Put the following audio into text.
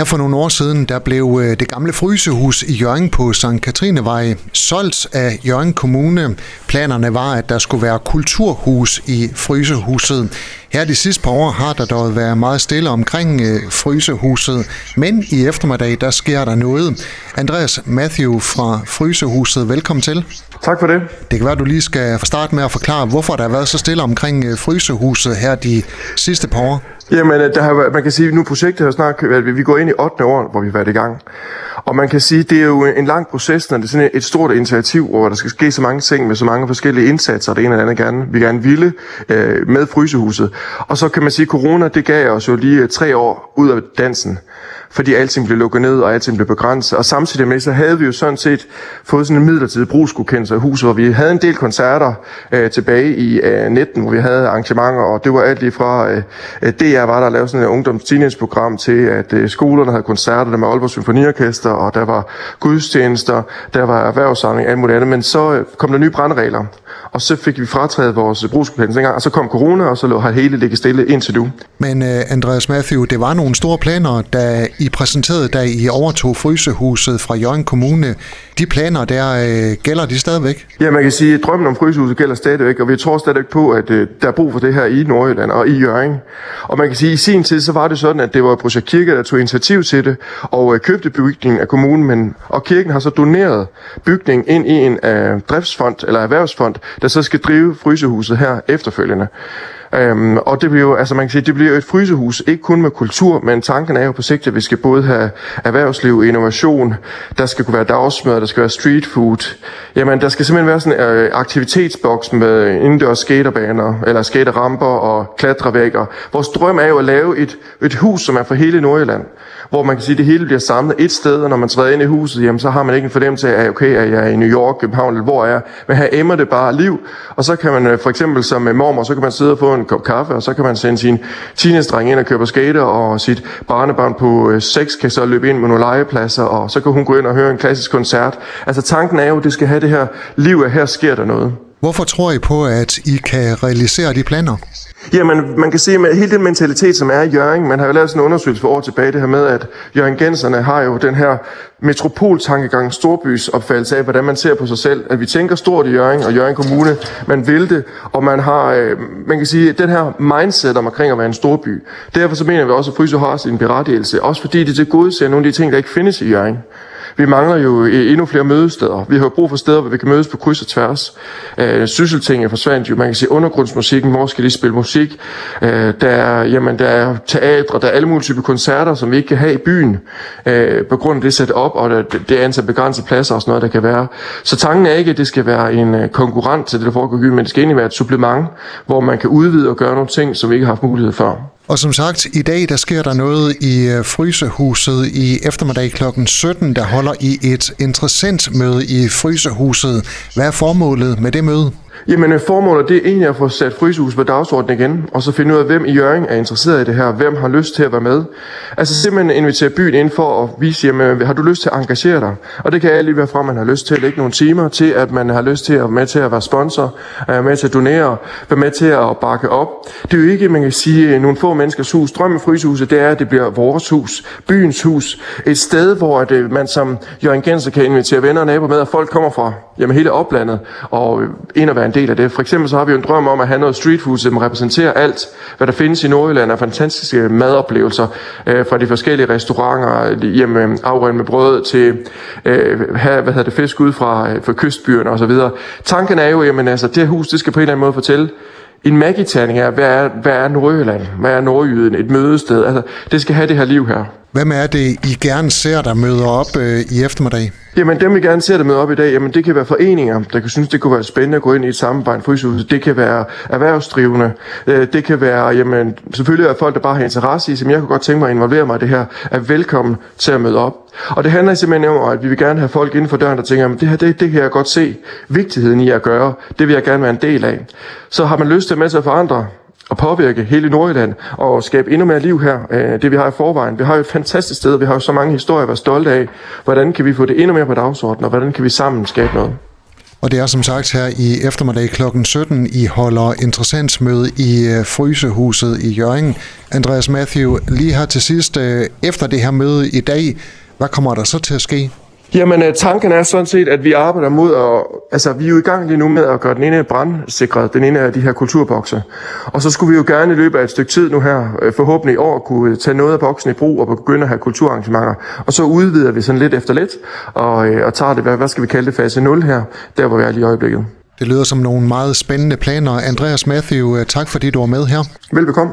Her for nogle år siden, der blev øh, det gamle frysehus i Jørgen på St. Katrinevej solgt af Jørgen Kommune. Planerne var, at der skulle være kulturhus i frysehuset. Her de sidste par år har der dog været meget stille omkring øh, frysehuset, men i eftermiddag, der sker der noget. Andreas Matthew fra Frysehuset, velkommen til. Tak for det. Det kan være, at du lige skal starte med at forklare, hvorfor der har været så stille omkring øh, Frysehuset her de sidste par år. Jamen, der har, man kan sige, at nu projektet har snart, at vi går ind i 8. år, hvor vi har været i gang. Og man kan sige, det er jo en lang proces, når det er sådan et stort initiativ, hvor der skal ske så mange ting med så mange forskellige indsatser, det ene eller andet gerne, vi gerne ville øh, med frysehuset. Og så kan man sige, at corona, det gav os jo lige tre år ud af dansen fordi alting blev lukket ned, og alting blev begrænset. Og samtidig med, så havde vi jo sådan set fået sådan en midlertidig brugsgodkendelse af huset, hvor vi havde en del koncerter øh, tilbage i øh, 19, hvor vi havde arrangementer, og det var alt lige fra øh, DR var der lavet sådan et ungdoms program til, at øh, skolerne havde koncerter der med Aalborg Symfoniorkester, og der var gudstjenester, der var erhvervssamling, alt muligt andet. Men så øh, kom der nye brandregler, og så fik vi frataget vores brugsgodkendelse engang, og så kom corona, og så lå hele ligge stille indtil nu. Men uh, Andreas Matthew, det var nogle store planer, da i præsenterede, da I overtog Frysehuset fra Jørgen Kommune. De planer der, øh, gælder de stadigvæk? Ja, man kan sige, at drømmen om Frysehuset gælder stadigvæk, og vi tror stadigvæk på, at øh, der er brug for det her i Nordjylland og i Jørgen. Og man kan sige, at i sin tid, så var det sådan, at det var Projekt Kirke, der tog initiativ til det, og øh, købte bygningen af kommunen, men, og kirken har så doneret bygningen ind i en øh, driftsfond, eller erhvervsfond, der så skal drive frysehuset her efterfølgende. Øhm, og det bliver jo, altså man kan sige, det bliver et frysehus, ikke kun med kultur, men tanken er jo på sigt, at vi skal både have erhvervsliv, innovation, der skal kunne være dagsmad, der skal være street food. Jamen, der skal simpelthen være sådan en øh, aktivitetsboks med indendørs skaterbaner, eller skaterramper og klatrevægger. Vores drøm er jo at lave et, et hus, som er for hele Nordjylland hvor man kan sige, at det hele bliver samlet et sted, og når man træder ind i huset, jamen, så har man ikke en fornemmelse af, okay, at jeg er i New York, København, eller hvor er jeg, men her emmer det bare liv, og så kan man øh, for eksempel som med mormor, så kan man sidde og få en kop kaffe, og så kan man sende sin teenage-dreng ind og købe skater, og sit barnebarn på øh, 6 kan så løbe ind med nogle legepladser, og så kan hun gå ind og høre en klassisk koncert. Altså tanken er jo, at det skal have det her liv, at her sker der noget. Hvorfor tror I på, at I kan realisere de planer? Jamen, man kan se med hele den mentalitet, som er i Jørgen, man har jo lavet sådan en undersøgelse for år tilbage, det her med, at Genserne har jo den her metropoltankegang, storbys opfattelse af, hvordan man ser på sig selv. At vi tænker stort i Jørgen og Jørgen Kommune, man vil det, og man har, øh, man kan sige, den her mindset om omkring at være en storby. Derfor så mener vi også, at Fryso har sin berettigelse, også fordi det til gode ser nogle af de ting, der ikke findes i Jørgen. Vi mangler jo øh, endnu flere mødesteder. Vi har jo brug for steder, hvor vi kan mødes på kryds og tværs. Øh, Sysseltinget forsvandt jo. Man kan sige undergrundsmusikken. Hvor skal de spille musik? Øh, der, er, jamen, der er teatre, der er alle mulige typer koncerter, som vi ikke kan have i byen. Øh, på grund af det sæt op, og det, det antal begrænsede pladser og sådan noget, der kan være. Så tanken er ikke, at det skal være en øh, konkurrent til det, der foregår i byen, men det skal egentlig være et supplement, hvor man kan udvide og gøre nogle ting, som vi ikke har haft mulighed for. Og som sagt, i dag der sker der noget i øh, Frysehuset i eftermiddag kl. 17. Der holder I et interessant møde i Frysehuset. Hvad er formålet med det møde? Jamen øh, formålet det er egentlig at få sat Frysehus på dagsordenen igen, og så finde ud af, hvem i Jørgen er interesseret i det her, hvem har lyst til at være med. Altså simpelthen invitere byen ind for at vise, jamen, øh, har du lyst til at engagere dig? Og det kan alle lige være fra, at man har lyst til at lægge nogle timer, til at man har lyst til at være med til at være sponsor, være med til at donere, være med til at bakke op. Det er jo ikke, man kan sige, nogle få menneskers hus. Drømmen med Frysehuset, det er, at det bliver vores hus, byens hus. Et sted, hvor at, man som Jørgen Genser kan invitere venner og naboer med, at folk kommer fra jamen, hele oplandet og ind og være en del af det. For eksempel så har vi jo en drøm om at have noget street food, som repræsenterer alt, hvad der findes i Nordjylland af fantastiske madoplevelser øh, fra de forskellige restauranter, hjemme øh, afrøn med brød til øh, have, hvad hedder det, fisk ud fra, øh, fra kystbyerne osv. Tanken er jo, jamen altså, det hus, det skal på en eller anden måde fortælle, en magiterning er, hvad er, hvad er Nordjylland? Hvad er Nordjyden? Et mødested? Altså, det skal have det her liv her. Hvem er det, I gerne ser, der møder op øh, i eftermiddag? Jamen dem vi gerne ser, der møder op i dag, jamen det kan være foreninger, der kan synes, det kunne være spændende at gå ind i et samarbejde frysehus. Det kan være erhvervsdrivende. Øh, det kan være, jamen selvfølgelig er folk, der bare har interesse i, som jeg kunne godt tænke mig at involvere mig i det her, er velkommen til at møde op. Og det handler simpelthen om, at vi vil gerne have folk inden for døren, der tænker, at det her, det, det kan jeg godt se vigtigheden i at gøre. Det vil jeg gerne være en del af. Så har man lyst til at med til at forandre at påvirke hele Nordjylland og skabe endnu mere liv her, øh, det vi har i forvejen. Vi har jo et fantastisk sted, vi har jo så mange historier at være stolte af. Hvordan kan vi få det endnu mere på dagsordenen, og hvordan kan vi sammen skabe noget? Og det er som sagt her i eftermiddag kl. 17, I holder interessensmøde i øh, Frysehuset i Jørgen. Andreas Matthew, lige her til sidst, øh, efter det her møde i dag, hvad kommer der så til at ske? Jamen, øh, tanken er sådan set, at vi arbejder mod at... Altså, vi er jo i gang lige nu med at gøre den ene brandsikret, den ene af de her kulturbokse. Og så skulle vi jo gerne i løbet af et stykke tid nu her, øh, forhåbentlig i år, kunne tage noget af boksen i brug og begynde at have kulturarrangementer. Og så udvider vi sådan lidt efter lidt, og, øh, og tager det, hvad, hvad skal vi kalde det, fase 0 her, der hvor vi er lige i øjeblikket. Det lyder som nogle meget spændende planer. Andreas Matthew, tak fordi du var med her. Velbekomme.